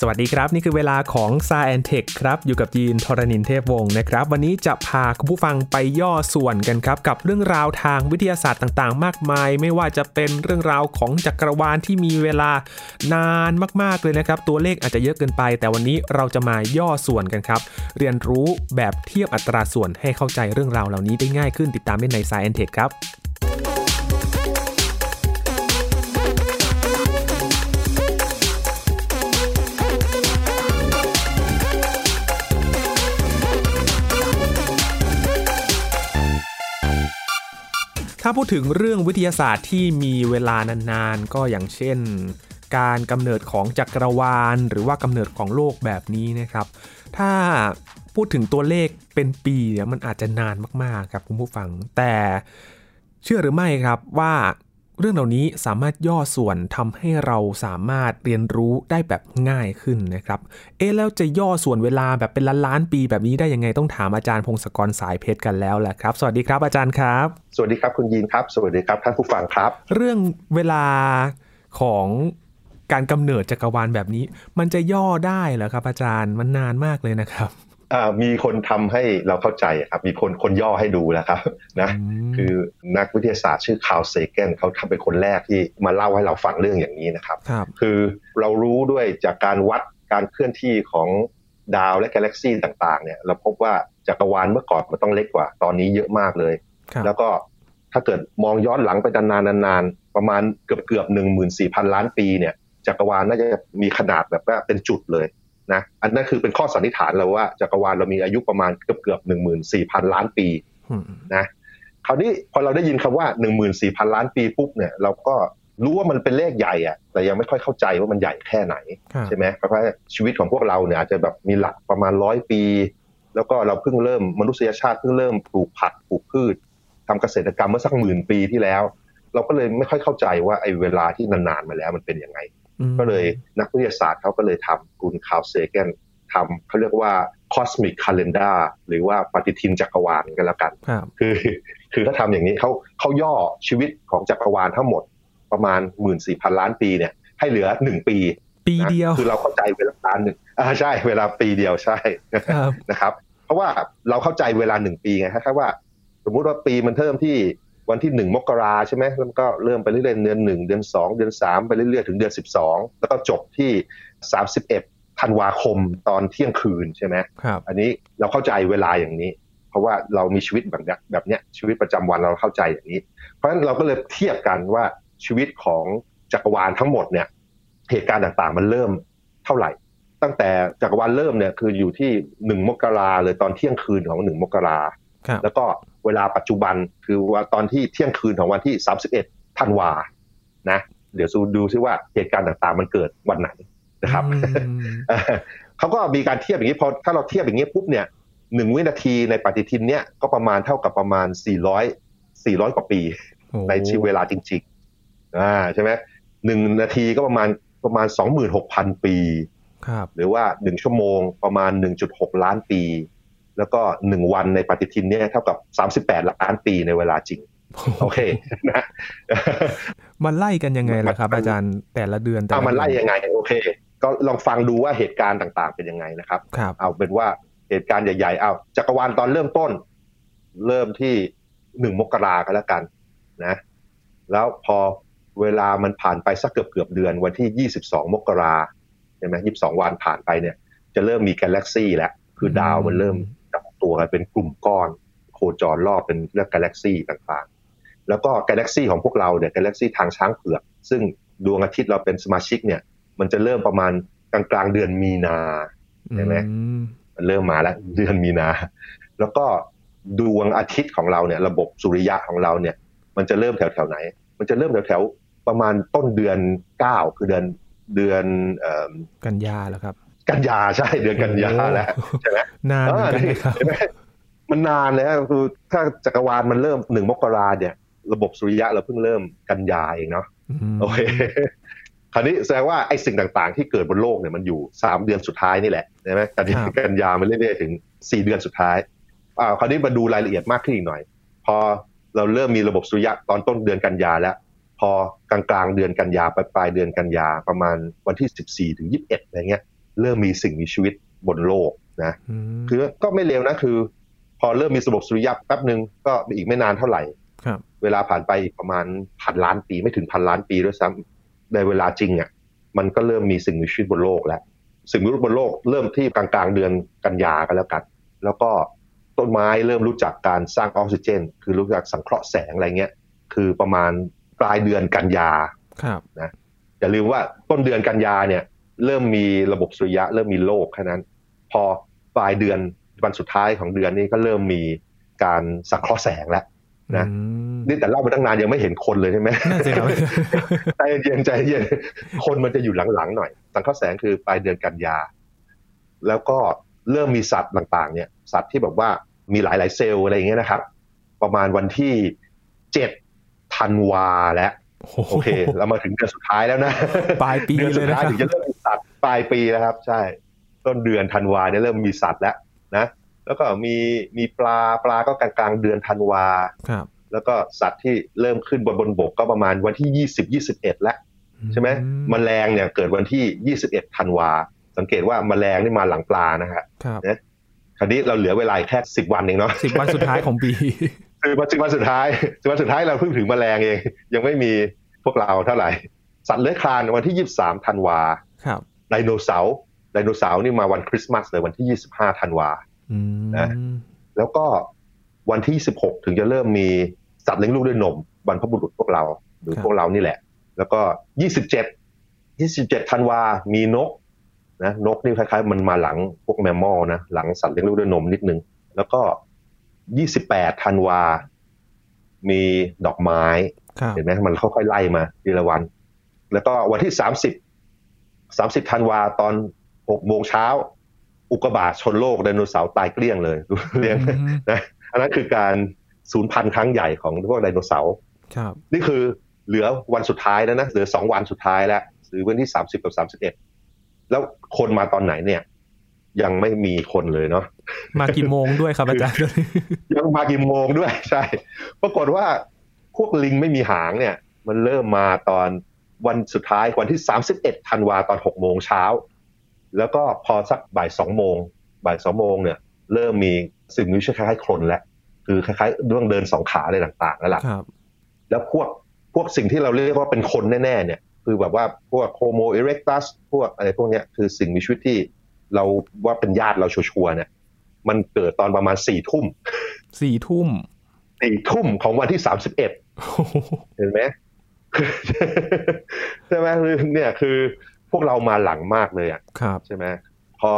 สวัสดีครับ นี่คือเวลาของ s าแอนเทคครับ อยู่กับยีนทรณินเทพวงศ์นะครับ วันนี้จะพาคุณผู้ฟังไปย่อส่วนกันครับ กับเรื่องราวทางวิทยาศาสตร์ต่างๆ มากมาย ไม่ว่าจะเป็นเรื่องราวของจักรวาลที่มีเวลานานมากๆเลยนะครับ ตัวเลขอาจจะเยอะเกินไป แต่วันนี้เราจะมาย่อส่วนกันครับ เรียนรู้แบบเทียบอัตราส่วนให้เข้าใจเรื่องราวเหล่านี้ได้ง่ายขึ้นติดตามได้ใน s าแอนเทคครับ ถ้าพูดถึงเรื่องวิทยาศาสตร์ที่มีเวลานานๆ ก็อย่างเช่น การกำเนิดของจักรวาล หรือว่ากำเนิดของโลกแบบนี้นะครับ ถ้าพูดถึงตัวเลขเป็นปีเนี่ยมันอาจจะนานมากๆครับคุณผู้ฟัง แต่เชื่อหรือไม่ครับว่า เรื่องเหล่านี้สามารถย่อส่วนทำให้เราสามารถเรียนรู้ได้แบบง่ายขึ้นนะครับ เอ๊ะแล้วจะย่อส่วนเวลาแบบเป็นล้านล้านๆปีแบบนี้ได้ยังไงต้องถามอาจารย์พงศกรสายเพชรกันแล้วแหละครับ สวัสดีครับอาจารย์ครับ สวัสดีครับคุณยีนครับ สวัสดีครับท่านผู้ฟังครับ เรื่องเวลาของการกำเนิดจักรวาลแบบนี้ มันจะย่อได้เหรอครับ อาจารย์มันนานมากเลยนะครับอ่า มีคนทำให้เราเข้าใจครับ มีคนคนย่อให้ดูแล้วครับนะมคือนักวิทยาศาสตร์ชื่อคาร์ลเซเกนเขาทำเป็นคนแรกที่มาเล่าให้เราฟังเรื่องอย่างนี้นะครับครับคือเรารู้ด้วยจากการวัดการเคลื่อนที่ของดาวและกาแล็กซีต่างๆเนี่ยเราพบว่าจักรวาลเมื่อก่อนมันต้องเล็กกว่า ตอนนี้เยอะมากเลยครับแล้วก็ถ้าเกิดมองย้อนหลังไปนานๆนานๆประมาณเกือบเกือบหนึ่งหมื่นสี่พันล้านปีเนี่ยจักรวาลน่าจะมีขนาดแบบว่าเป็นจุดเลย นะอันนั้นคือเป็นข้อสันนิษฐานเราว่าจักรวาลเรามีอายุประมาณเกือบเกือบหนึ่งหมื่นสี่พันล้านปีอืมนะคราวนี้พอเราได้ยินคำว่าหนึ่งหมื่นสี่พันล้านปีปุ๊บเนี่ยเราก็รู้ว่ามันเป็นเลขใหญ่อะแต่ยังไม่ค่อยเข้าใจว่ามันใหญ่แค่ไหนครับใช่ไหมเพราะว่าชีวิตของพวกเราเนี่ยอาจจะแบบมีหลักประมาณร้อยปี แล้วก็เราเพิ่งเริ่มมนุษยชาติเพิ่งเริ่มปลูกผักปลูกพืชทำเกษตรกรรมเมื่อสักหมื่นปีที่แล้ว เราก็เลยไม่ค่อยเข้าใจว่าไอ้เวลาที่นานๆมาแล้วมันเป็นยังไงอืม ก็เลยนักวิทยาศาสตร์เขาก็เลยทำคุณคาร์ลเซแกนทำเขาเรียกว่า cosmic calendar หรือว่าปฏิทินจักรวาลกันแล้วกันครับคือคือเขาทำอย่างนี้เขาเขาย่อชีวิตของจักรวาลทั้งหมดประมาณหมื่นสี่พันล้านปีเนี่ยให้เหลือหนึ่งปี ปีนะเดียว คือเราเข้าใจเวลาหนึ่งอ่าใช่เวลาปีเดียวใช่ครับนะครับ เพราะว่าเราเข้าใจเวลาหนึ่งปีไงคล้ายๆว่า สมมุติว่าปีมันเริ่มที่ วันที่หนึ่งมกราใช่ไหมแล้วมันก็เริ่มไปเรื่อยๆเดือนหนึ่งเดือนสองเดือนสามไปเรื่อยๆ ถึงเดือนสิบสองแล้วก็จบที่สามสิบเอ็ดธันวาคมตอนเที่ยงคืนใช่ไหมครับอันนี้เราเข้าใจเวลาอย่างนี้ เพราะว่าเรามีชีวิตแบบเนี้ยแบบเนี้ยชีวิตประจำวันเราเข้าใจอย่างนี้ เพราะฉะนั้นเราก็เลยเทียบกันว่าชีวิตของจักรวาลทั้งหมดเนี่ยเหตุการณ์ต่างๆ มันเริ่มเท่าไหร่ ตั้งแต่จักรวาลเริ่มเนี่ยคืออยู่ที่หนึ่งมกราเลยตอนเที่ยงคืนของหนึ่งมกราครับแล้วก็ เวลาปัจจุบันคือว่าตอนที่เที่ยงคืนของวันที่ 31ธันวานะเดี๋ยวดูซิว่าเหตุการณ์ต่างๆ มันเกิดวันไหนนะครับอืมเอ่อเขาก็มีการเทียบอย่างนี้พอถ้าเราเทียบอย่างนี้ปุ๊บเนี่ยหนึ่งวินาทีในปฏิทินเนี่ยก็ประมาณเท่ากับประมาณ 400 400 กว่าปีโอ้ในชีวิตเวลาจริงๆอ่าใช่ไหมหนึ่งนาทีก็ประมาณประมาณ 26,000 ปี ครับ หรือว่าหนึ่งชั่วโมงประมาณ 1.6 ล้านปี แล้วก็หนึ่งวันในปฏิทินเนี่ยเท่ากับ 38 ล้านปีในเวลาจริงโอเคนะมันไล่กันยังไงล่ะครับมันอาจารย์แต่ละเดือนแต่เอาละมันไล่เดือยังไงโอเค ก็ลองฟังดูว่าเหตุการณ์ต่างๆเป็นยังไงนะครับครับ เอาเป็นว่าเหตุการณ์ใหญ่ๆเอาจักรวาลตอนเริ่มต้น เริ่มที่หนึ่งมกราก็แล้วกันนะ แล้วพอเวลามันผ่านไปสักเกือบเกือบๆเดือนวันที่ยี่สิบสองมกราใช่ไหมยี่สิบสองวันผ่านไปเนี่ย จะเริ่มมีกาแล็กซี่แล้วคือดาวมันเริ่มจับ ตัวกันเป็นกลุ่มก้อน โคจรรอบเป็นเรียกกาแล็กซี่ต่างๆ แล้วก็กาแล็กซี่ของพวกเราเนี่ยกาแล็กซี่ทางช้างเผือก ซึ่งดวงอาทิตย์เราเป็นสมาชิกเนี่ย มันจะเริ่มประมาณกลางๆเดือนมีนาใช่ไหมอืมมันเริ่มมาแล้วเดือนมีนา แล้วก็ดวงอาทิตย์ของเราเนี่ย ระบบสุริยะของเราเนี่ย มันจะเริ่มแถวแถวๆไหน มันจะเริ่มแถวแถวๆประมาณต้นเดือนเก้าคือเดือนเดือนเอ่อกันยาแล้วครับ กันยาใช่เดือนกันยาแล้วใช่ไหมนานเหมือนกันนะครับเห็นไหมมันนานเลยฮะคือถ้าจักรวาลมันเริ่มหนึ่งมกราเนี่ย ระบบสุริยะเราเพิ่งเริ่มกันยาเองเนาะมโอเคคราวนี้แสดงว่าไอ้สิ่งต่างๆ ที่เกิดบนโลกเนี่ยมันอยู่สามเดือนสุดท้ายนี่แหละใช่ไหมกันยากันยามันเรื่อยๆถึงสี่เดือนสุดท้ายอ่าคราวนี้มาดูรายละเอียดมากขึ้นอีกหน่อย พอเราเริ่มมีระบบสุริยะตอนต้นเดือนกันยาแล้ว พอกลางๆเดือนกันยาปลายปลายๆเดือนกันยาประมาณวันที่สิบสี่ถึงยี่สิบเอ็ดอะไรเงี้ย เริ่มมีสิ่งมีชีวิตบนโลกนะมคือก็ไม่เร็วนะคือ พอเริ่มมีระบบสุริยะแป๊บหนึ่งก็อีกไม่นานเท่าไหร่ครับเวลาผ่านไปอีกประมาณพันล้านปีไม่ถึงพันล้านปีด้วยซ้ำในเวลาจริงอะ มันก็เริ่มมีสิ่งมีชีวิตบนโลกแล้ว สิ่งมีชีวิตบนโลกเริ่มที่กลางกลางๆเดือนกันยากันแล้วกัน แล้วก็ต้นไม้เริ่มรู้จักการสร้างออกซิเจน คือรู้จักสังเคราะห์แสงอะไรเงี้ย คือประมาณปลายเดือนกันยาครับอย่าลืมว่าต้นเดือนกันยาเนี่ย เริ่มมีระบบสุริยะ เริ่มมีโลกแค่นั้น พอปลายเดือนวันสุดท้ายของเดือนนี้ก็เริ่มมีการสังเคราะห์แสงแล้วนะอืมนี่แต่เล่ามาตั้งนานยังไม่เห็นคนเลยใช่ไหมนั่นสิครับใจเย็นใจเย็นคนมันจะอยู่หลังๆหน่อย สังเคราะห์แสงคือปลายเดือนกันยา แล้วก็เริ่มมีสัตว์ต่างๆ เนี่ย สัตว์ที่แบบว่ามีหลายๆเซลล์อะไรอย่างเงี้ยนะครับ ประมาณวันที่เจ็ดธันวาแล้ว โอเค เรามาถึงเดือนสุดท้ายแล้วนะปลายปีเดือนเลสุยดนะท้ายครับถึงจะเริ่มมีสัตว์ปลายปีแล้วครับ ใช่ ต้นเดือนธันวาเนี่ยเริ่มมีสัตว์แล้วนะแล้วก็มีมีปลาปลาก็กลางๆเดือนธันวาครับแล้วก็สัตว์ที่เริ่มขึ้นบนบนบกก็ประมาณวันที่ยี่สิบยี่สิบเอ็ดแล้วใช่ไหมอืแมลงเนี่ยเกิดวันที่ยี่สิบเอ็ดธันวา สังเกตว่าแมลงนี่มาหลังปลานะฮะครับคราวนี้เราเหลือเวลาอีกแค่สิบวันเองเนาะสิบวันสุดท้ายของปี คือวันสิบวันสุดท้ายสิบวันสุดท้ายเราเพิ่งถึงแมลงเอง ยังไม่มีพวกเราเท่าไหร่ สัตว์เลื้อยคลานวันที่ยี่สิบสามธันวาครับไดโนเสาร์ไดโนเสาร์นี่มาวันคริสต์มาสเลยวันที่ยี่สิบห้าธันวาอืมนะแล้วก็วันที่สิบหกถึงจะเริ่มมีสัตว์เลี้ยงลูกด้วยนมบรรพบุรุษพวกเรา หรือพวกเรานี่แหละ แล้วก็ยี่สิบเจ็ดยี่สิบเจ็ดธันวา มีนกนะนกนี่คล้ายๆ มันมาหลังพวกแมมมอลนะหลังสัตว์เลี้ยงลูกด้วยนมนิดนึง แล้วก็ ยี่สิบแปดธันวา มีดอกไม้ครับเห็นไหมมันค่อยๆไล่มาทีละวัน แล้วก็วันที่สามสิบสามสิบธันวาตอนหกโมงเช้า อุกกาบาตชนโลกไดโนเสาร์ตายเกลี้ยงเลยเลี้ยงอืมนะอันนั้นคือการสูญพันธุ์ครั้งใหญ่ของพวกไดโนเสาร์ครับนี่คือเหลือวันสุดท้ายแล้วนะเหลือสองวันสุดท้ายแล้วหรือวันที่สามสิบกับสามสิบเอ็ดแล้วคนมาตอนไหนเนี่ย ยังไม่มีคนเลยเนาะมากี่โมงด้วยครับอาจารย์ยังมากี่โมงด้วยใช่ปรากฏว่าพวกลิงไม่มีหางเนี่ย มันเริ่มมาตอนวันสุดท้ายวันที่สามสิบเอ็ดธันวาตอนหกโมงเช้า แล้วก็พอสักบ่ายสองโมงบ่ายสองโมงเนี่ย เริ่มมีสิ่งมีชีวิตคล้ายๆคนแล้วคือคล้ายๆเรื่องเดินสองขาอะไรต่างๆแล้วล่ะครับแล้วพวกพวกสิ่งที่เราเรียกว่าเป็นคนแน่ๆเนี่ย คือแบบว่าพวกโฮโมเอเร็กตัสพวกอะไรพวกเนี้ยคือสิ่งมีชีวิตที่ เราว่าเป็นญาติเราชัวร์ๆเนี่ยมันเกิดตอนประมาณสี่ทุ่มสี่ทุ่มสี่ทุ่มของวันที่สามสิบเอ็ดโอ้โหเห็นไหมใช่ไหมคือเนี่ยคือพวกเรามาหลังมากเลยอะครับใช่ไหมพอ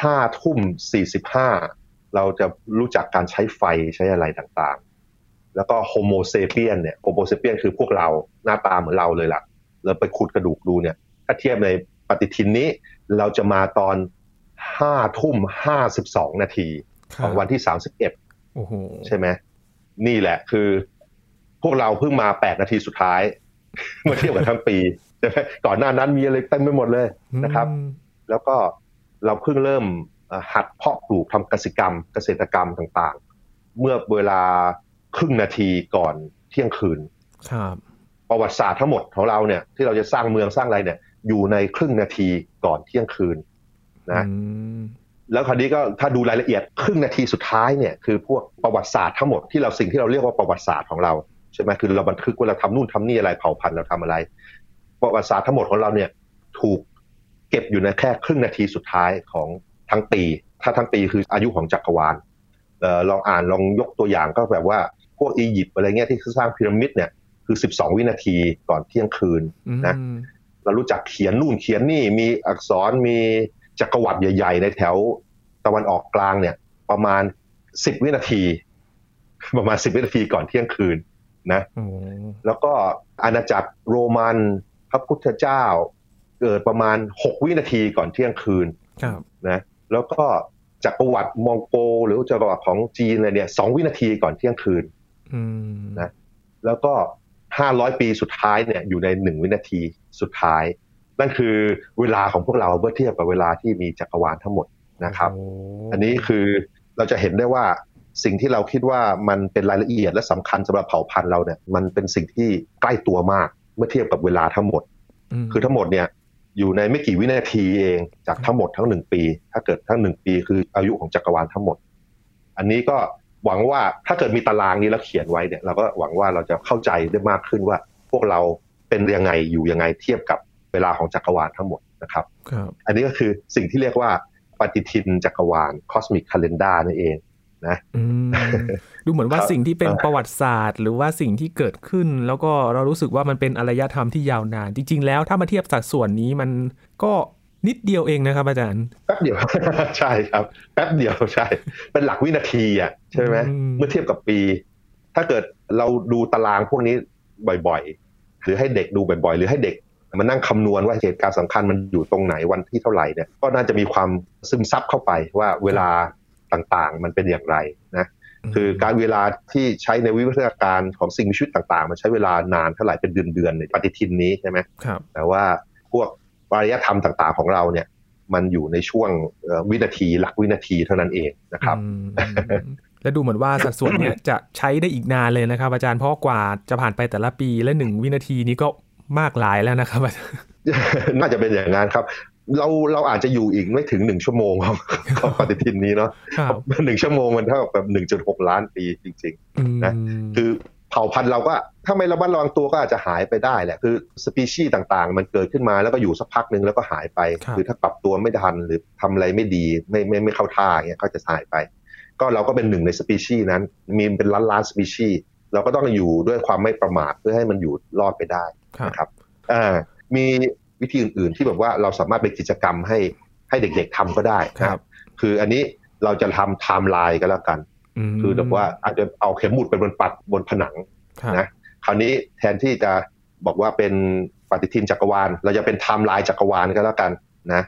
ห้าทุ่มสี่สิบห้าเราจะรู้จักการใช้ไฟใช้อะไรต่างๆ แล้วก็ Homo sapiens เนี่ย Homo sapiens คือพวกเราหน้าตาเหมือนเราเลยล่ะเราไปขุดกระดูกดูเนี่ย ถ้าเทียบในปฏิทินนี้ เราจะมาตอน ห้าทุ่มห้าสิบสองนาทีครับของวันที่สามสิบเอ็ดโอ้โหใช่ไหมนี่แหละคือ พวกเราเพิ่งมาแปดนาทีสุดท้ายเมื่อเทียบกับทั้งปีใช่ไหมก่อนหน้านั้นมีอะไรเต็มไปหมดเลยนะครับอืมแล้วก็เราเพิ่งเริ่มเอ่อหัดเพาะปลูกทำกสิกรรม เกษตรกรรมต่างๆ เมื่อเวลาครึ่งนาทีก่อนเที่ยงคืนครับประวัติศาสตร์ทั้งหมดของเราเนี่ยที่เราจะสร้างเมืองสร้างอะไรเนี่ยอยู่ในครึ่งนาทีก่อนเที่ยงคืน นะอืมแล้วคราวนี้ก็ถ้าดูรายละเอียดครึ่งนาทีสุดท้ายเนี่ยคือพวกประวัติศาสตร์ทั้งหมดที่เราสิ่งที่เราเรียกว่าประวัติศาสตร์ของเราใช่ไหมคือเราบันทึกว่าเราทำนู่นทำนี่อะไรเผ่าพันธุ์เราทำอะไร ประวัติศาสตร์ทั้งหมดของเราเนี่ยถูกเก็บอยู่ในแค่ครึ่งนาทีสุดท้ายของทั้งปี ถ้าทั้งปีคืออายุของจักรวาลเอ่อลองอ่านลองยกตัวอย่างก็แบบว่าพวกอียิปต์อะไรเงี้ยที่สร้างพีระมิดเนี่ยคือ 12 วินาทีก่อนเที่ยงคืนนะอืมเรารู้จักเขียนนู่นเขียนนี่มีอักษรมี จักรวรรดิใหญ่ ๆ ในแถวตะวันออกกลางเนี่ย ประมาณสิบวินาที ประมาณสิบวินาทีก่อนเที่ยงคืนนะโอ้แล้วก็อาณาจักรโรมันพระพุทธเจ้า เกิดประมาณหกวินาทีก่อนเที่ยงคืนครับนะแล้วก็จักรวรรดิมองโก หรือจักรวรรดิของจีนอะไรเนี่ยสองวินาทีก่อนเที่ยงคืนอืมนะแล้วก็ห้าร้อยปีสุดท้ายเนี่ยอยู่ในหนึ่งวินาทีสุดท้าย นั่นคือเวลาของพวกเราเมื่อเทียบกับเวลาที่มีจักรวาลทั้งหมดนะครับโอันนี้คือเราจะเห็นได้ว่าสิ่งที่เราคิดว่ามันเป็นรายละเอียดและสำคัญสำหรับเผ่าพันธุ์เราเนี่ยมันเป็นสิ่งที่ใกล้ตัวมากเมื่อเทียบกับเวลาทั้งหมดมคือทั้งหมดเนี่ยอยู่ในไม่กี่วินาทีเองจากทั้งหมดทั้งหนึ่งปี ถ้าเกิดทั้งหนึ่งปีคืออายุของจักรวาลทั้งหมด อันนี้ก็หวังว่าถ้าเกิดมีตารางนี้แล้วเขียนไว้เนี่ยเราก็หวังว่าเราจะเข้าใจได้มากขึ้นว่าพวกเราเป็นยังไงอยู่ยังไงเทียบกับ เวลาของจักรวาลทั้งหมดนะครับครับอันนี้ก็คือสิ่งที่เรียกว่าปฏิทินจักรวาล cosmic calendar นั่นเองนะอืมดูเหมือนว่าครับสิ่งที่เป็นเอ่อประวัติศาสตร์ หรือว่าสิ่งที่เกิดขึ้น แล้วก็เรารู้สึกว่ามันเป็นอารยธรรมที่ยาวนาน จริง ๆ แล้วถ้ามาเทียบสัดส่วนนี้มันก็นิดเดียวเองนะครับอาจารย์แป๊บเดียวใช่ครับแป๊บเดียวใช่ เป็นหลักวินาทีอะใช่ไหมอืมเมื่อเทียบกับปี ถ้าเกิดเราดูตารางพวกนี้บ่อยๆ หรือให้เด็กดูบ่อยๆ หรือให้เด็ก มานั่งคำนวณว่าเหตุการณ์สำคัญมันอยู่ตรงไหนวันที่เท่าไหร่เนี่ยก็น่าจะมีความซึมซับเข้าไปว่าเวลาต่างๆ มันเป็นอย่างไรนะคือการเวลาที่ใช้ในวิวัฒนาการของสิ่งมีชีวิตต่างๆ มันใช้เวลานานเท่าไหร่เป็นเดือนๆในปฏิทินนี้ใช่ไหมครับแต่ว่าพวกวารยธรรมต่างๆของเราเนี่ย มันอยู่ในช่วงเอ่อวินาทีหลักวินาทีเท่านั้นเองนะครับอืมและดูเหมือนว่าสัดส่วนเนี้ยจะใช้ได้อีกนานเลยนะครับ อาจารย์เพราะกว่าจะผ่านไปแต่ละปีและหนึ่งวินาทีนี้ก็ มากหลายแล้วนะครับอาจารย์น่าจะเป็นอย่างนั้นครับ เราเราอาจจะอยู่อีกไม่ถึงหนึ่งชั่วโมงของของปฏิทินนี้เนาะครับหนึ่งชั่วโมงมันเท่ากับหนึ่งจุดหกล้านปีจริงอืมนะๆคือเผ่าพันธุ์เราก็ถ้าไม่ระมัดระวังตัวก็อาจจะหายไปได้แหละคือสปีชีส์ต่างๆ มันเกิดขึ้นมาแล้วก็อยู่สักพักหนึ่งแล้วก็หายไปครับอถ้าปรับตัวไม่ทันหรือทำอะไรไม่ดีไม่ไม่ไม่เข้าท่าอย่างเงี้ยก็จะหายไป ก็เราก็เป็นหนึ่งในสปีชีส์นั้น มีเป็นล้านล้านสปีชีส์เราก็ต้องอยู่ด้วยความไม่ประมาทเพื่อให้มันอยู่รอดไปได้ครับ นะครับอ่ามีวิธีอื่นๆที่แบบว่าเราสามารถเป็นกิจกรรมให้ให้เด็กๆทำก็ได้นะครับ คืออันนี้เราจะทำไทม์ไลน์ก็แล้วกันคือแบบว่าอาจจะเอาเข็มหมุดไปบนปัดบนผนังครับนะคราวนี้แทนที่จะบอกว่าเป็นปฏิทินจักรวาล เราจะเป็นไทม์ไลน์จักรวาลก็แล้วกันนะ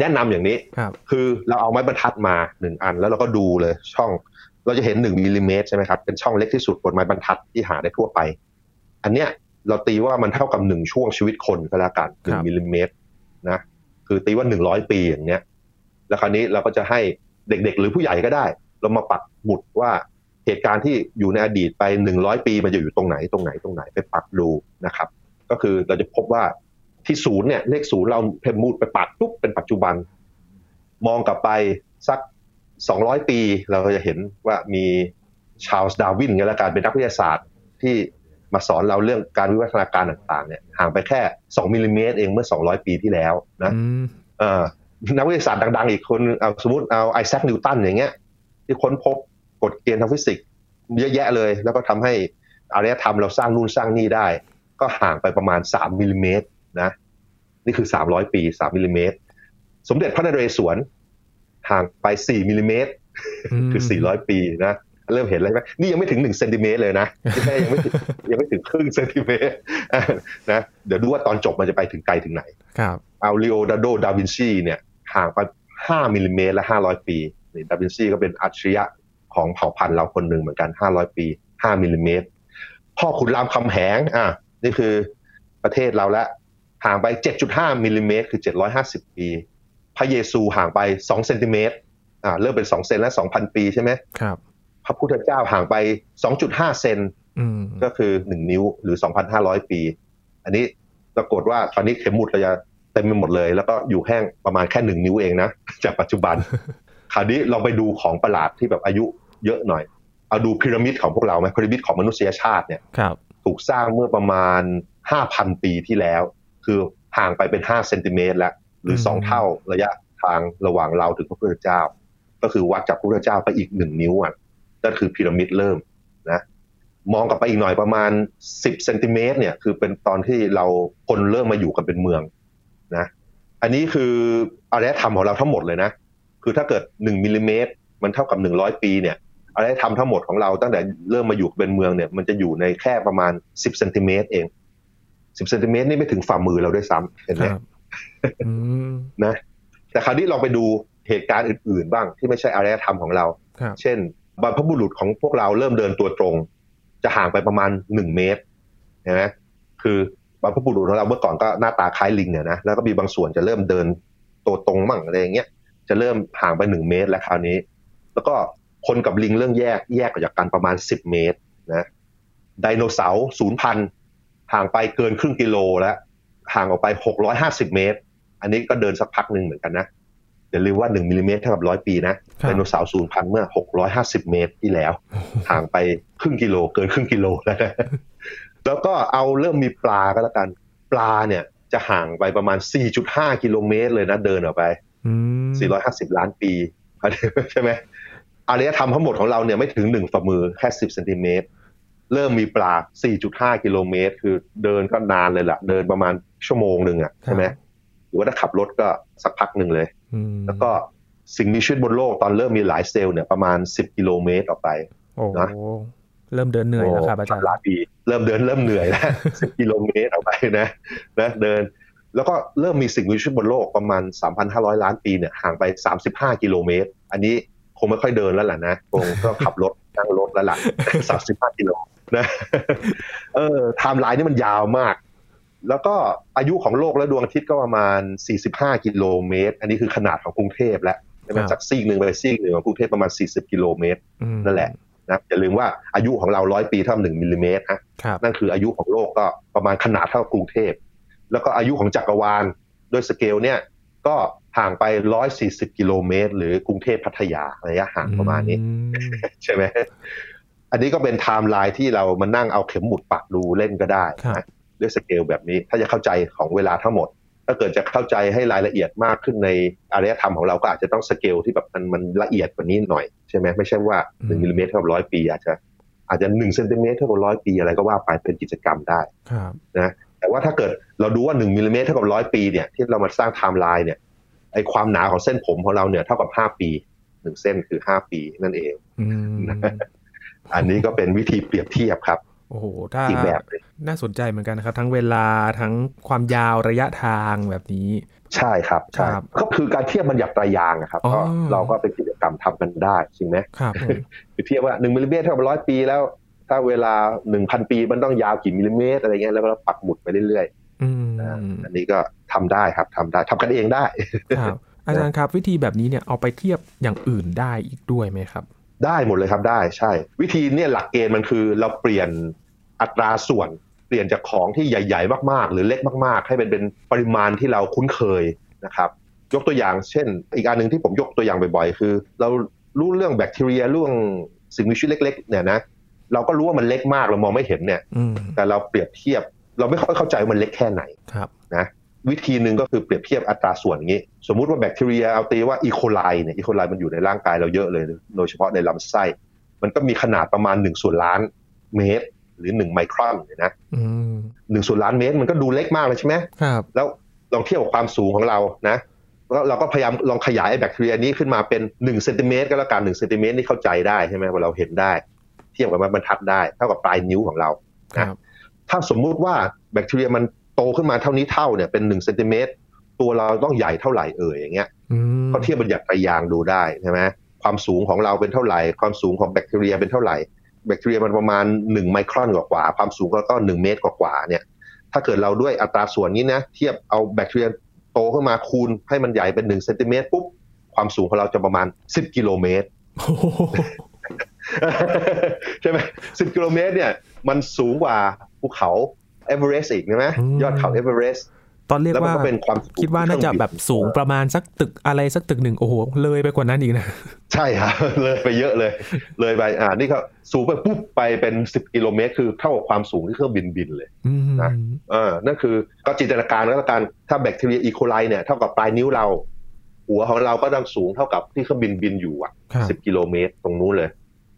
แนะนำอย่างนี้ครับคือเราเอาไม้บรรทัดมาหนึ่งอันแล้วเราก็ดูเลยช่อง เราจะเห็นหนึ่งมิลลิเมตรใช่ไหมครับเป็นช่องเล็กที่สุดบนไม้บรรทัดที่หาได้ทั่วไป อันเนี้ย เราตีว่ามันเท่ากับหนึ่งช่วงชีวิตคนก็แล้วกันหนึ่คงรับมิลลิเมตรนะคือตีว่าหนึ่งร้อยปีอย่างเนี้ยแล้วคราวนี้เราก็จะให้เด็กๆ หรือผู้ใหญ่ก็ได้ เรามาปักหมุดว่าเหตุการณ์ที่อยู่ในอดีตไปหนึ่งร้อยปีมันจะอยู่ตรงไหนตรงไหนตรงไหนไปปักดูนะครับ ก็คือเราจะพบว่าที่ศูนย์เนี่ยเลขศูนย์เราเข็มหมุดไปปักปุ๊บเป็นปัจจุบัน มองกลับไปสักสองร้อยปี เราก็จะเห็นว่ามีชาลส์ดาร์วินก็แล้วกันเป็นนักวิทยาศาสตร์ที่ มาสอนเราเรื่องการวิวัฒนาการต่างๆเนี่ยห่างไปแค่สองมิลลิเมตรเองเมื่อสองร้อยปีที่แล้วนะอืมเอ่อนักวิทยาศาสตร์ดัง ๆ อีกคนเอาสมมติเอาไอแซคนิวตันอย่างเงี้ย ที่ค้นพบกฎเกณฑ์ทางฟิสิกส์เยอะแยะเลย แล้วก็ทำให้อารยธรรมเราสร้างนู่นสร้างนี่ได้ ก็ห่างไปประมาณ 3มิลลิเมตรนะนี่คือ 300 ปี 3มิลลิเมตรสมเด็จพระนเรศวรห่างไป 4มิลลิเมตรคือ 400 ปีนะ เริ่มเห็นแล้วใช่ไหมนี่ยังไม่ถึง1เซนติเมตรเลยนะที่แค่ยังไม่ถึงยังไม่ถึงครึ่งเซนติเมตรนะเดี๋ยวดูว่าตอนจบมันจะไปถึงไกลถึงไหนครับเอาลีโอนาร์โดดาวินชีเนี่ยห่างไป5มิลลิเมตรและ500ปีนี่ดาวินชีก็เป็นอัจฉริยะของเผ่าพันธุ์เราคนหนึ่งเหมือนกัน500ปี5มิลลิเมตรพ่อขุนรามคำแหงอะนี่คือประเทศเราละห่างไป 7.5มิลลิเมตรคือ 750 ปี พระเยซูห่างไป2เซนติเมตรอ่าเริ่มเป็น 2 เซนและ 2,000 ปีใช่ไหมครับ พระพุทธเจ้าห่างไป 2.5 เซนอืมก็คือ 1 นิ้วหรือ 2,500 ปี อันนี้ปรากฏว่าตอนนี้เข็มหมุดเราจะเต็มไปหมดเลย แล้วก็อยู่แห้งประมาณแค่หนึ่งนิ้วเองนะ จากปัจจุบัน คราวนี้เราไปดูของประหลาดที่แบบอายุเยอะหน่อย เอาดูพีระมิดของพวกเราไหมพีระมิดของมนุษยชาติเนี่ยครับถูกสร้างเมื่อประมาณ 5,000 ปีที่แล้ว คือห่างไปเป็น 5 เซนติเมตรแล้ว หรืออืม2เท่าระยะทางระหว่างเราถึงพระพุทธเจ้า ก็คือวัดจากพระพุทธเจ้าไปอีกหนึ่งนิ้วอะ นั่นคือพีระมิดเริ่มนะมองกลับไปอีกหน่อยประมาณ 10เซนติเมตรเนี่ยคือเป็นตอนที่เราคนเริ่มมาอยู่กันเป็นเมืองนะอันนี้คืออารยธรรมของเราทั้งหมดเลยนะ คือถ้าเกิด 1มิลลิเมตรมันเท่ากับ 100 ปีเนี่ยอารยธรรมทั้งหมดของเราตั้งแต่เริ่มมาอยู่เป็นเมืองเนี่ยมันจะอยู่ในแค่ประมาณ 10เซนติเมตรเอง10เซนติเมตรนี่ไม่ถึงฝ่ามือเราด้วยซ้ำเห็นไหคมรับอืมนะแต่คราวนี้ลองไปดูเหตุการณ์อื่นๆบ้างที่ไม่ใช่อารยธรรมของเราครับเช่น บรรพบุรุษของพวกเราเริ่มเดินตัวตรง จะห่างไปประมาณหนึ่งเมตรเห็นไหมคือบรรพบุรุษของเราเมื่อก่อนก็หน้าตาคล้ายลิงเนี่ยนะแล้วก็มีบางส่วนจะเริ่มเดินตัวตรงมั่งอะไรอย่างเงี้ยจะเริ่มห่างไปหนึ่งเมตรแล้วคราวนี้ แล้วก็คนกับลิงเรื่องแยกแยกออกจากกันประมาณสิบเมตรนะไดโนเสาร์ศูนย์พันห่างไปเกินครึ่งกิโลแล้วห่างออกไปหกร้อยห้าสิบเมตร อันนี้ก็เดินสักพักหนึ่งเหมือนกันนะ อย่าลืมว่า 1มิลลิเมตรเท่ากับร้อยปีนะครับไดโนเสาร์สูญพันธุ์เมื่อ 650 เมตรที่แล้ว ห่างไปครึ่งกิโลเกินครึ่งกิโลแล้วนะแล้วก็เอาเริ่มมีปลาก็แล้วกัน ปลาเนี่ยจะห่างไปประมาณ 4.5 กิโลเมตรเลยนะเดินออกไปอืม450 ล้านปีใช่ไหมอารยธรรมทั้งหมดของเราเนี่ยไม่ถึงหนึ่งฝ่ามือแค่ 10เซนติเมตรเริ่มมีปลา 4.5 กิโลเมตร คือเดินก็นานเลยล่ะ เดินประมาณชั่วโมงหนึ่งอะใช่ไหมห รือว่าถ้าขับรถก็สักพักหนึ่งเลยอืมแล้วก็สิ่งมีชีวิตบนโลกตอนเริ่มมีหลายเซลล์เนี่ยประมาณ 10 กิโลเมตรออกไปโอ้นะเริ่มเดินเหนื่อยแล้วครับอาจารย์ล้านปีเริ่มเดินเริ่มเหนื่อยแล้ว10กิโลเมตรออกไปนะนะเดิน แล้วก็เริ่มมีสิ่งมีชีวิตบนโลกประมาณ 3,500 ล้านปีเนี่ยห่างไป 35 กิโลเมตร อันนี้คงไม่ค่อยเดินแล้วล่ะนะคงก็ขับรถนั่งรถแล้วล่ะ35 กิโลนะเออไทม์ไลน์นี่มันยาวมาก แล้วก็อายุของโลกและดวงอาทิตย์ก็ประมาณ 45 กิโลเมตร อันนี้คือขนาดของกรุงเทพแล้วใช่ไหมครับจากซีกหนึ่งไปซีกหนึ่งของกรุงเทพประมาณ 40 กิโลเมตรอืมนั่นแหละนะอย่าลืมว่าอายุของเราร้อยปีเท่าหนึ่งมิลลิเมตรนะครับนั่นคืออายุของโลกก็ประมาณขนาดเท่ากรุงเทพ แล้วก็อายุของจักรวาลโดยสเกลเนี่ยก็ห่างไปร้อยสี่สิบกิโลเมตร หรือกรุงเทพพัทยาระยะห่างประมาณนี้อืมใช่ไหมอันนี้ก็เป็นไทม์ไลน์ที่เรามานั่งเอาเข็มหมุดปักดูเล่นก็ได้ครับนะ ด้วยสเกลแบบนี้ ถ้าจะเข้าใจของเวลาทั้งหมด ถ้าเกิดจะเข้าใจให้รายละเอียดมากขึ้นในอารยธรรมของเราก็อาจจะต้องสเกลที่แบบมันมันละเอียดกว่านี้หน่อยใช่ไหมไม่ใช่ว่าหนึ่งมิลลิเมตรเท่ากับร้อยปี อาจจะอาจจะหนึ่งเซนติเมตรเท่ากับร้อยปีอะไรก็ว่าไปเป็นกิจกรรมได้ครับแต่ว่าถ้าเกิดเราดูว่าหนึ่งมิลลิเมตรเท่ากับร้อยปีเนี่ยที่เรามาสร้างไทม์ไลน์เนี่ยไอความหนาของเส้นผมของเราเนี่ยเท่ากับห้าปีหนึ่งเส้นคือห้าปีนั่นเองอืมอันนี้ก็เป็นวิธีเปรียบเทียบครับ โอ้โห ถ้าอีกแบบหนึ่งน่าสนใจเหมือนกันนะครับ ทั้งเวลาทั้งความยาวระยะทางแบบนี้ ใช่ครับใช่ครับก็คือการเทียบมันหยับตรายางอะครับอ๋อก็เราก็เป็นกิจกรรมทำกันได้จริงไหมครับผมคือเทียบว่าหนึ่งมิลลิเมตรเท่ากับร้อยปีแล้ว ถ้าเวลาหนึ่งพันปีมันต้องยาวกี่มิลลิเมตรอะไรเงี้ยแล้วก็ปักหมุดไปเรื่อยอืมๆนะอันนี้ก็ทำได้ครับทำได้ทำกันเองได้ครับอาจารย์ครับวิธีแบบนี้เนี่ยเอาไปเทียบอย่างอื่นได้อีกด้วยไหมครับ ได้หมดเลยครับได้ใช่ วิธีเนี่ยหลักเกณฑ์มันคือเราเปลี่ยนอัตราส่วนเปลี่ยนจากของที่ใหญ่ ๆ มากๆ หรือเล็กมาก ๆ ให้เป็นเป็นปริมาณที่เราคุ้นเคยนะครับ ยกตัวอย่างเช่น อีกอันหนึ่งที่ผมยกตัวอย่างบ่อยๆ คือ เรารู้เรื่องแบคทีเรียเรื่องสิ่งมีชีวิตเล็ก ๆ เนี่ยนะเราก็รู้ว่ามันเล็กมากเรามองไม่เห็นเนี่ยอืมแต่เราเปรียบเทียบ เราไม่ค่อยเข้าใจว่ามันเล็กแค่ไหนครับนะ วิธีหนึ่งก็คือเปรียบเทียบอัตราส่วนอย่างนี้ สมมุติว่าแบคทีเรียเอาตีว่าอีโคไลเนี่ยอีโคไลมันอยู่ในร่างกายเราเยอะเลย โดยเฉพาะในลำไส้ มันก็มีขนาดประมาณ1ส่วนล้านเมตร หรือ1ไมครอนเนี่ยนะอืมหนึ่งส่วนล้านเมตรมันก็ดูเล็กมากเลยใช่ไหมครับแล้วลองเทียบกับความสูงของเรานะแล้วเราก็พยายามลองขยายไอ้แบคทีเรียนี้ขึ้นมาเป็น1เซนติเมตรก็แล้วกัน1เซนติเมตรนี่เข้าใจได้ใช่ไหมว่าเราเห็นได้ เทียบกับมันบรรทัดได้ เท่ากับปลายนิ้วของเราครับถ้าสมมุติว่าแบคทีเรียมัน โตขึ้นมาเท่านี้เท่าเนี่ยเป็นหนึ่งเซนติเมตรตัวเราต้องใหญ่เท่าไหร่เอ่ยอย่างเงี้ยอืมก็เทียบบัญญัติไตรยางดูได้ใช่ไหมความสูงของเราเป็นเท่าไหร่ ความสูงของแบคทีเรียเป็นเท่าไหร่แบคทีเรียมันประมาณ1ไมครอนกว่าๆความสูงก็ก็1เมตรกว่าๆเนี่ย ถ้าเกิดเราด้วยอัตราส่วนนี้นะเทียบเอาแบคทีเรียโตขึ้นมาคูณให้มันใหญ่เป็น1เซนติเมตรปุ๊บความสูงของเราจะประมาณ10กิโลเมตรโอ้โหใช่ไหมสิบกิโลเมตรเนี่ย มันสูงกว่าภูเขา เอเวอเรสต์อีกใช่ไหมยอดเขาเอเวอเรสต์ตอนเรียกแล้วมันว่าก็เป็นความสูงคิดว่าน่าจะแบบสูงประมาณสักตึกอะไรสักตึกหนึ่งโอ้โหเลยไปกว่านั้นอีกนะใช่ครับเลยไปเยอะเลย เลยไปอ่านี่ก็สูงไปปุ๊บไปเป็นสิบกิโลเมตร คือเท่ากับความสูงที่เครื่องบินบินเลยอืมนะเออนั่นคือก็จินตนาการแล้วกันถ้าแบคทีเรียอีโคไลเนี่ยเท่ากับปลายนิ้วเรา หัวของเราก็ต้องสูงเท่ากับที่เครื่องบินบินอยู่อะครับสิบกิโลเมตรตรงนู้นเลย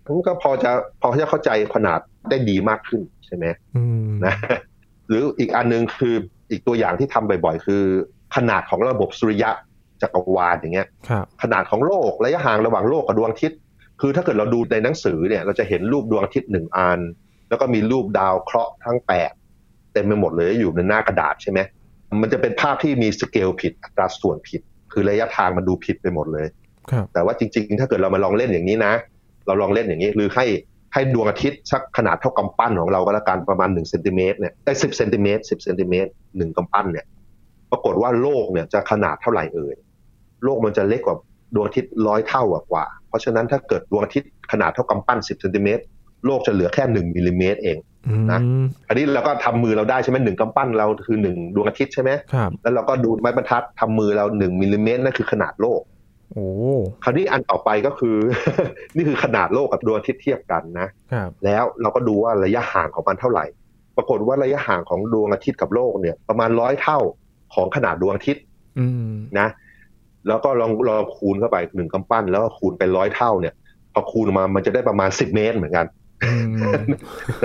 มันก็พอจะพอจะเข้าใจขนาดได้ดีมากขึ้นใช่ไหมอืมนะ หรืออีกอันหนึงคืออีกตัวอย่างที่ทำบ่อยๆ คือ ขนาดของระบบสุริยะจักรวาลอย่างเงี้ยครับขนาดของโลกระยะห่างระหว่างโลกกับดวงอาทิตย์ คือถ้าเกิดเราดูในหนังสือเนี่ย เราจะเห็นรูปดวงอาทิตย์หนึ่งอัน แล้วก็มีรูปดาวเคราะห์ทั้งแปดเต็มไปหมดเลยอยู่ในหน้ากระดาษใช่ไหมมันจะเป็นภาพที่มีสเกลผิดอัตราส่วนผิด คือระยะทางมันดูผิดไปหมดเลยครับแต่ว่าจริง ๆ ถ้าเกิดเรามาลองเล่นอย่างนี้นะ เราลองเล่นอย่างนี้หรือให้ ให้ดวงอาทิตย์สักขนาดเท่ากำปั้นของเราก็แล้วกันประมาณหนึ่งเซนติเมตรเนี่ยได้สิบเซนติเมตรสิบเซนติเมตรหนึ่งกำปั้นเนี่ยปรากฏว่าโลกเนี่ยจะขนาดเท่าไหร่เอ่ยโลกมันจะเล็กกว่าดวงอาทิตย์ร้อยเท่ากว่า เพราะฉะนั้นถ้าเกิดดวงอาทิตย์ขนาดเท่ากำปั้นสิบเซนติเมตรโลกจะเหลือแค่หนึ่งมิลลิเมตรเองอืมนะอันนี้เราก็ทำมือเราได้ใช่ไหมหนึ่งกำปั้นเราคือหนึ่งดวงอาทิตย์ใช่ไหมครับแล้วเราก็ดูไม้บรรทัดทำมือเราหนึ่งมิลลิเมตรนั่นคือขนาดโลก โอ้คราวนี้อันต่อไปก็คือ นี่คือขนาดโลกกับดวงอาทิตย์เทียบกันนะครับแล้วเราก็ดูว่าระยะห่างของมันเท่าไหร่ ปรากฏว่าระยะห่างของดวงอาทิตย์กับโลกเนี่ย ประมาณร้อยเท่าของขนาดดวงอาทิตย์อืมนะ แล้วก็ลองลองคูณเข้าไปหนึ่งกำปั้น แล้วก็คูณไปร้อยเท่าเนี่ย พอคูณออกมามันจะได้ประมาณสิบเมตรเหมือนกันอืม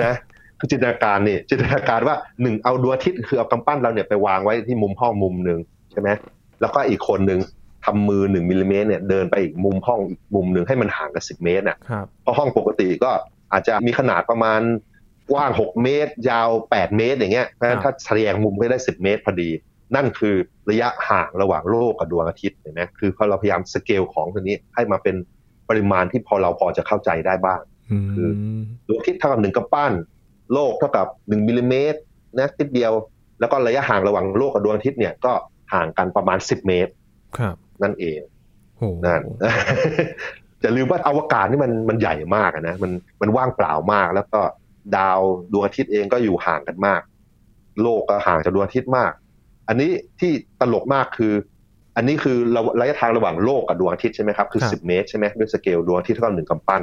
นะคือจินตนาการนี่จินตนาการว่าหนึ่งเอาดวงอาทิตย์คือเอากำปั้นเราเนี่ยไปวางไว้ที่มุมห้องมุมหนึ่งใช่ไหมแล้วก็อีกคนหนึ่ง ทำมือหนึ่งมิลลิเมตรเนี่ยเดินไปอีกมุมห้องอีกมุมหนึ่งให้มันห่างกันสิบเมตรน่ะครับเพราะห้องปกติก็อาจจะมีขนาดประมาณกว้าง 6 เมตร ยาว 8 เมตร อย่างเงี้ยเพราะฉะนั้นถ้าแสดงมุมก็ได้ 10 เมตรพอดี นั่นคือระยะห่างระหว่างโลกกับดวงอาทิตย์เห็นไหมคือพอเราพยายามสเกลของตัวนี้ให้มาเป็นปริมาณที่พอเราพอจะเข้าใจได้บ้างอืคือมดวงอาทิตย์เท่ากับหนึ่งกำปั้น โลกเท่ากับหนึ่งมิลลิเมตรนะติดเดียว แล้วก็ระยะห่างระหว่างโลกกับดวงอาทิตย์เนี่ยก็ห่างกันประมาณ 10 เมตร ครับนั่นเองโอ้นั่นจะลืมว่าอวกาศนี่มันมันใหญ่มากอะนะมันมันว่างเปล่ามาก แล้วก็ดาวดวงอาทิตย์เองก็อยู่ห่างกันมาก โลกก็ห่างจากดวงอาทิตย์มาก อันนี้ที่ตลกมากคือ อันนี้คือระระยะทางระหว่างโลกกับดวงอาทิตย์ใช่ไหมครับคือสิบเมตรใช่ไหมด้วยสเกลดวงอาทิตย์เท่ากับหนึ่งกำปั้น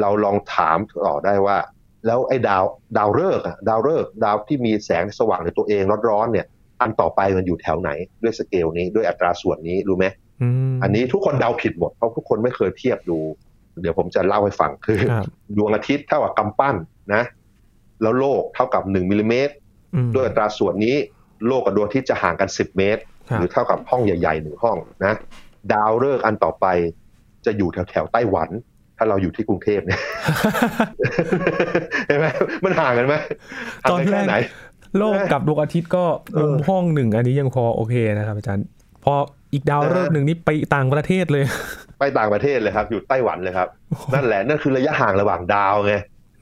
เราลองถามต่อได้ว่า แล้วไอ้ดาวดาวฤกษ์อะดาวฤกษ์ดาวที่มีแสงสว่างในตัวเองร้อนๆเนี่ย อันต่อไปมันอยู่แถวไหนด้วยสเกลนี้ด้วยอัตราส่วนนี้รู้ไหมอืมอันนี้ทุกคนเดาผิดหมดเพราะทุกคนไม่เคยเทียบดู เดี๋ยวผมจะเล่าให้ฟังคือครับดวงอาทิตย์เท่ากับกำปั้นนะ แล้วโลกเท่ากับหนึ่งมิลลิเมตรอืมด้วยอัตราส่วนนี้ โลกกับดวงอาทิตย์จะห่างกันสิบเมตรครับหรือเท่ากับห้องใหญ่ๆหนึ่งห้องนะ ดาวฤกษ์อันต่อไปจะอยู่แถวแถวๆไต้หวัน ถ้าเราอยู่ที่กรุงเทพเนี่ยเห็นไหมมันห่างกันไหมห่างตอนกันแรแค่กไหน โลกกับดวงอาทิตย์ก็เออมุมห้องหนึ่งอันนี้ยังพอโอเคนะครับ อาจารย์ พออีกดาวฤกษ์หนึ่งนี่ไปต่างประเทศเลย ไปต่างประเทศเลยครับ อยู่ไต้หวันเลยครับ นั่นแหละนั่นคือระยะห่างระหว่างดาวไง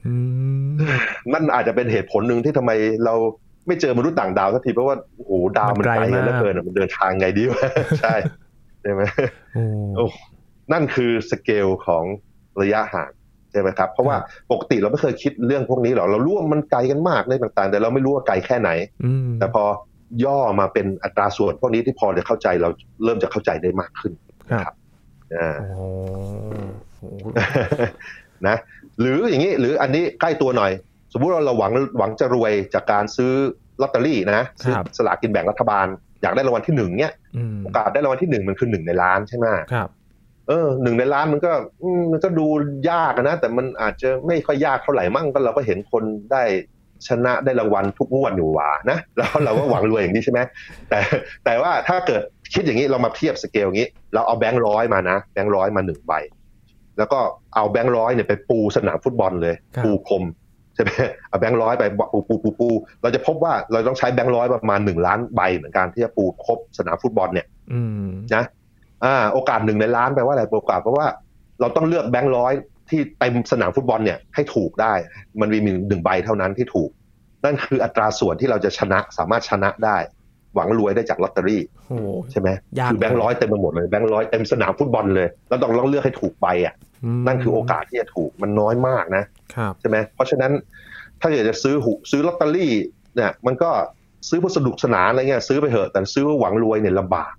อืมนั่นอาจจะเป็นเหตุผลหนึ่งที่ทำไมเราไม่เจอมนุษย์ต่างดาวสักทีเพราะว่าโอ้โหดาวมันไกลกันเหลือเกินอะมันเดินทางไงดีวะใช่ใช่ไหมโอ้โอ้นั่นคือสเกลของระยะห่าง ใช่ไหมครับ เพราะว่าครับปกติเราไม่เคยคิดเรื่องพวกนี้หรอกเรารู้ว่ามันไกลกันมากในต่าง ๆ แต่เราไม่รู้ว่าไกลแค่ไหนอืมแต่พอย่อมาเป็นอัตราส่วนพวกนี้ที่พอจะเข้าใจเราเริ่มจะเข้าใจได้มากขึ้นครับอ่าโอ้โหนะ หรืออย่างนี้หรืออันนี้ใกล้ตัวหน่อย สมมุติว่าเราหวังหวังจะรวยจากการซื้อลอตเตอรี่นะซื้อสลากกินแบ่งรัฐบาล อยากได้รางวัลที่หนึ่งเนี่ยอืมโอกาสได้รางวัลที่หนึ่งมันคือหนึ่งในล้านใช่ไหมครับ เออหนึ่งในล้านมันก็อืมมันก็ดูยากอะนะ แต่มันอาจจะไม่ค่อยยากเท่าไหร่มั่งก็เราก็เห็นคนได้ชนะได้รางวัลทุกงวดอยู่หว่านะแล้วเราก็หวังรวยอย่างนี้ใช่ไหมแต่แต่ว่าถ้าเกิดคิดอย่างนี้เรามาเทียบสเกลอย่างนี้ เราเอาแบงค์ร้อยมานะ แบงค์ร้อยมาหนึ่งใบ แล้วก็เอาแบงค์ร้อยเนี่ยไปปูสนามฟุตบอลเลยครับปูพรมใช่ไหมเอาแบงค์ร้อยไปปูปูปูปูเราจะพบว่าเราต้องใช้แบงค์ร้อยประมาณหนึ่งล้านใบเหมือนกันที่จะปูครบสนามฟุตบอลเนี่ยอืมนะ อ่าโอกาสหนึ่งในล้านแปลว่าอะไรโอกาสเพราะว่าเราต้องเลือกแบงค์ร้อยที่เต็มสนามฟุตบอลเนี่ยให้ถูกได้ มันมีหนึ่งใบเท่านั้นที่ถูก นั่นคืออัตราส่วนที่เราจะชนะสามารถชนะได้ หวังรวยได้จากลอตเตอรี่โอ้โหใช่ไหมยากคือแบงค์ร้อยเต็มไปหมดเลยแบงค์ร้อยเต็มสนามฟุตบอลเลย แล้วต้องต้องเลือกให้ถูกใบอะมนั่นคือโอกาสที่จะถูกมันน้อยมากนะครับใช่ไหมเพราะฉะนั้นถ้าอยากจะซื้อหูซื้อลอตเตอรี่เนี่ยมันก็ซื้อเพื่อสนุกสนานอะไรเงี้ยซื้อไปเถอะแต่ซื้อเพื่อหวังรวยเนี่ยลำบากอืม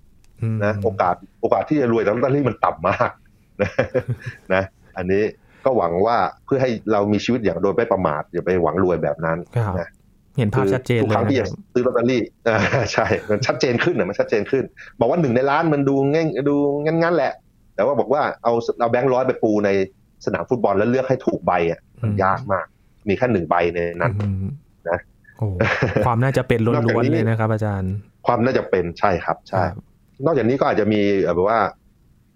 นะโอกาสโอกาสที่จะรวยจากลอตเตอรี่มันต่ำมากนะนะอันนี้ก็หวังว่าเพื่อให้เรามีชีวิตอย่างโดยไม่ประมาทอย่าไปหวังรวยแบบนั้นครับนะเห็นภาพชัดเจนทุกเลยครั้งที่นะจะครับซื้อลอตเตอรี่อ่าใช่มันชัดเจนขึ้นนะมันชัดเจนขึ้น บอกว่าหนึ่งในล้านมันดูง่ายดูงั้นๆแหละ แต่ว่าบอกว่าเอาเอาแบงค์ร้อยไปปูในสนามฟุตบอลแล้วเลือกให้ถูกใบอะมันยากมาก มีแค่หนึ่งใบในนั้นอืมนะโอ้ความน่าจะเป็นล้นอกจากวนนี้ๆเลยนะครับอาจารย์ ความน่าจะเป็นใช่ครับใช่ครับ นอกจากนี้ก็อาจจะมีเอ่อแบบว่า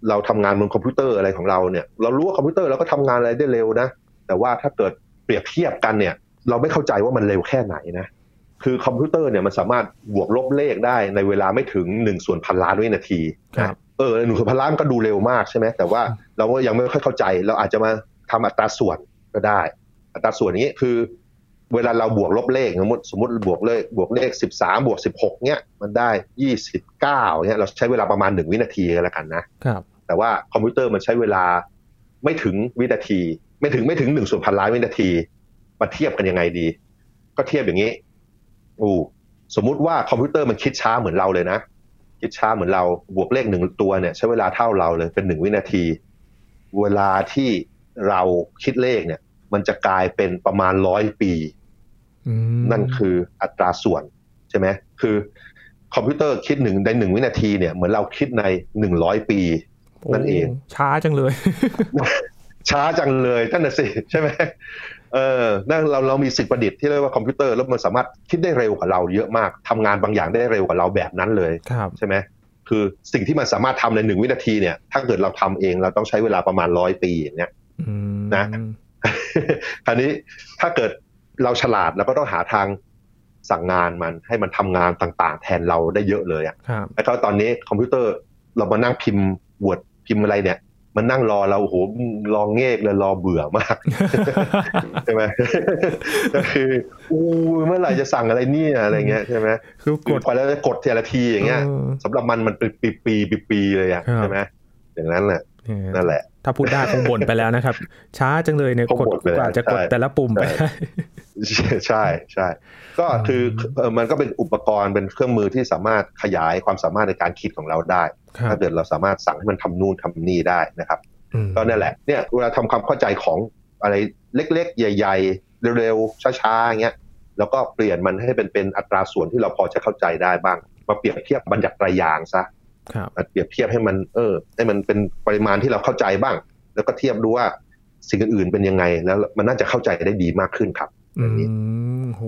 เราทำงานบนคอมพิวเตอร์อะไรของเราเนี่ย เรารู้ว่าคอมพิวเตอร์เราก็ทำงานอะไรได้เร็วนะ แต่ว่าถ้าเกิดเปรียบเทียบกันเนี่ย เราไม่เข้าใจว่ามันเร็วแค่ไหนนะคือคอมพิวเตอร์เนี่ยมันสามารถบวกลบเลขได้ในเวลาไม่ถึงหนึ่งส่วนพันล้านวินาทีนะครับเออหนึ่งส่วนพันล้านก็ดูเร็วมากใช่ไหมแต่ว่าเราก็ยังไม่ค่อยเข้าใจ เราอาจจะมาทำอัตราส่วนก็ได้ อัตราส่วนนี้คือ เวลาเราบวกลบเลขสมมติสมมติบวกเลขบวกเลขสิบสามบวกสิบหกเนี่ยมันได้ยี่สิบเก้าเนี่ยเราใช้เวลาประมาณหนึ่งวินาทีก็แล้วกันนะครับแต่ว่าคอมพิวเตอร์มันใช้เวลาไม่ถึงวินาที ไม่ถึงไม่ถึงหนึ่งส่วนพันล้านวินาทีมาเทียบกันยังไงดี ก็เทียบอย่างนี้อู้สมมุติว่าคอมพิวเตอร์มันคิดช้าเหมือนเราเลยนะ คิดช้าเหมือนเราบวกเลขหนึ่งตัวเนี่ย ใช้เวลาเท่าเราเลยเป็นหนึ่งวินาที เวลาที่เราคิดเลขเนี่ย มันจะกลายเป็นประมาณร้อยปีอืมนั่นคืออัตราส่วนใช่ไหมคือคอมพิวเตอร์คิดหนึ่งในหนึ่งวินาทีเนี่ยเหมือนเราคิดในหนึ่งร้อยปี นั่นเองโช้าจังเลย ช้าจังเลยนั่นน่ะสิใช่ไหมเออนั่นเราเรามีสิ่งประดิษฐ์ที่เรียกว่าคอมพิวเตอร์แล้วมันสามารถคิดได้เร็วกว่าเราเยอะมากทำงานบางอย่างได้เร็วกว่าเราแบบนั้นเลยครับใช่ไหมคือสิ่งที่มันสามารถทำในหนึ่งวินาทีเนี่ย ถ้าเกิดเราทำเองเราต้องใช้เวลาประมาณร้อยปีอย่างเงี้ยอืมนะ คราวนี้ถ้าเกิดเราฉลาดเราก็ต้องหาทางสั่งงานมันให้มันทำงานต่าง ๆ แทนเราได้เยอะเลยอะครับแล้วก็ตอนนี้คอมพิวเตอร์เรามานั่งพิมพ์วดพิมพ์อะไรเนี่ย มันนั่งรอเราโอ้โหรอเงกเลยรอเบื่อมากใช่ไหมก็คืออู้เมื่อไหร่จะสั่งอะไรเนี่ยอะไรเงี้ยใช่ไหมคือกกดดพอแล้วจะกดทีละทีอย่างเงี้ยออสำหรับมันมันเป็นปีปีปีปีๆเลยอะครับใช่ไหมอย่างนั้นแหละเนี่ยนั่นแหละ ถ้าพูดได้คงบ่นไปแล้วนะครับ ช้าจังเลยเนี่ยคงกดบ่นเลยกว่าจะกดใช่แต่ละปุ่มไปใช่ใช่ใช่ก็คือเอ่อมันก็เป็นอุปกรณ์เป็นเครื่องมือที่สามารถขยายความสามารถในการคิดของเราได้ครับถ้าเกิดเราสามารถสั่งให้มันทำนู่นทำนี่ได้นะครับอืมก็นั่นแหละเนี่ยเวลาทำความเข้าใจของอะไรเล็ก ๆ ใหญ่ ๆ เร็วๆช้าๆอย่างเงี้ยแล้วก็เปลี่ยนมันให้เป็นเป็นอัตราส่วนที่เราพอจะเข้าใจได้บ้าง มาเปรียบเทียบบัญญัติรายอย่างซะครับ มาเปรียบเทียบให้มันเออให้มันเป็นปริมาณที่เราเข้าใจบ้าง แล้วก็เทียบดูว่าสิ่งอื่นๆเป็นยังไง แล้วมันน่าจะเข้าใจได้ดีมากขึ้นครับอือันนี้มโห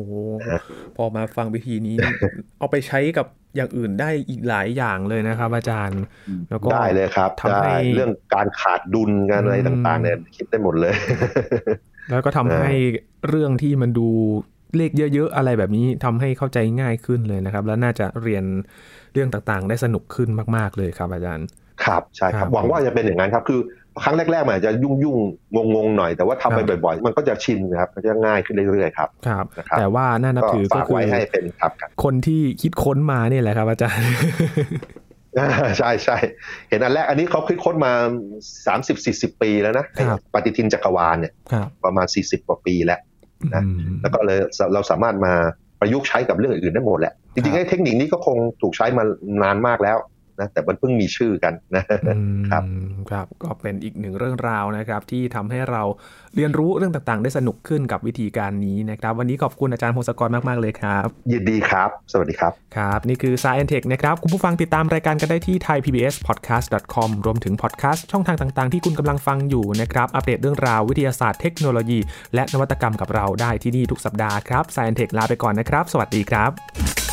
ฮะพอมาฟังวิธีนี้นี่เอาไปใช้กับอย่างอื่นได้อีกหลายอย่างเลยนะครับ อาจารย์ แล้วก็ได้เลยครับทำให้ได้เรื่องการขาดดุลการอะไรอืมต่างๆเนี่ยคิดได้หมดเลย แล้วก็ทำนะให้เรื่องที่มันดูเลขเยอะๆอะไรแบบนี้ทำให้เข้าใจง่ายขึ้นเลยนะครับ แล้วน่าจะเรียน เรื่องต่างๆ ได้สนุกขึ้นมากๆเลยครับอาจารย์ ครับใช่คครัรับบหวังว่าจะเป็นอย่างนั้นครับคือครั้งแรกๆมันอาจจะยุ่งยุ่งงงงๆหน่อยแต่ว่าทำไปครับบ่อยๆ มันก็จะชินครับมันจะง่ายขึ้นเรื่อยๆครับครับนะครับแต่ว่าน่านับก็ถือก็ฝากคือไว้ให้เป็นครับครับคนที่คิดค้นมาเนี่ยแหละครับ อาจารย์อ่าใช่ใช่เห็นอันแรกอันนี้เขาคิดค้นมา 30-40 ปีแล้วนะครับไอ้ปฏิทินจักรวาลเนี่ยครับประมาณ 40 กว่าปีแล้วนะอืมแล้วก็เลยเราสามารถมาประยุกต์ใช้กับเรื่องอื่นได้หมดแหละ จริงๆครับไอ้เทคนิคนี้ก็คงถูกใช้มานานมากแล้วนะแต่มันเพิ่งมีชื่อกันนะอืมครับครับ ก็เป็นอีกหนึ่งเรื่องราวนะครับ ที่ทำให้เราเรียนรู้เรื่องต่างๆ ได้สนุกขึ้นกับวิธีการนี้นะครับ วันนี้ขอบคุณอาจารย์พงศกรมากๆเลยครับ ยินดีครับ สวัสดีครับ ครับ นี่คือ Science Tech นะครับ คุณผู้ฟังติดตามรายการกันได้ที่ thaipbspodcast.com รวมถึงพอดแคสต์ช่องทางต่างๆ ที่คุณกำลังฟังอยู่นะครับอัปเดตเรื่องราววิทยาศาสตร์เทคโนโลยี และนวัตกรรมกับเราได้ที่นี่ทุกสัปดาห์ครับ Science Tech ลาไปก่อนนะครับ สวัสดีครับ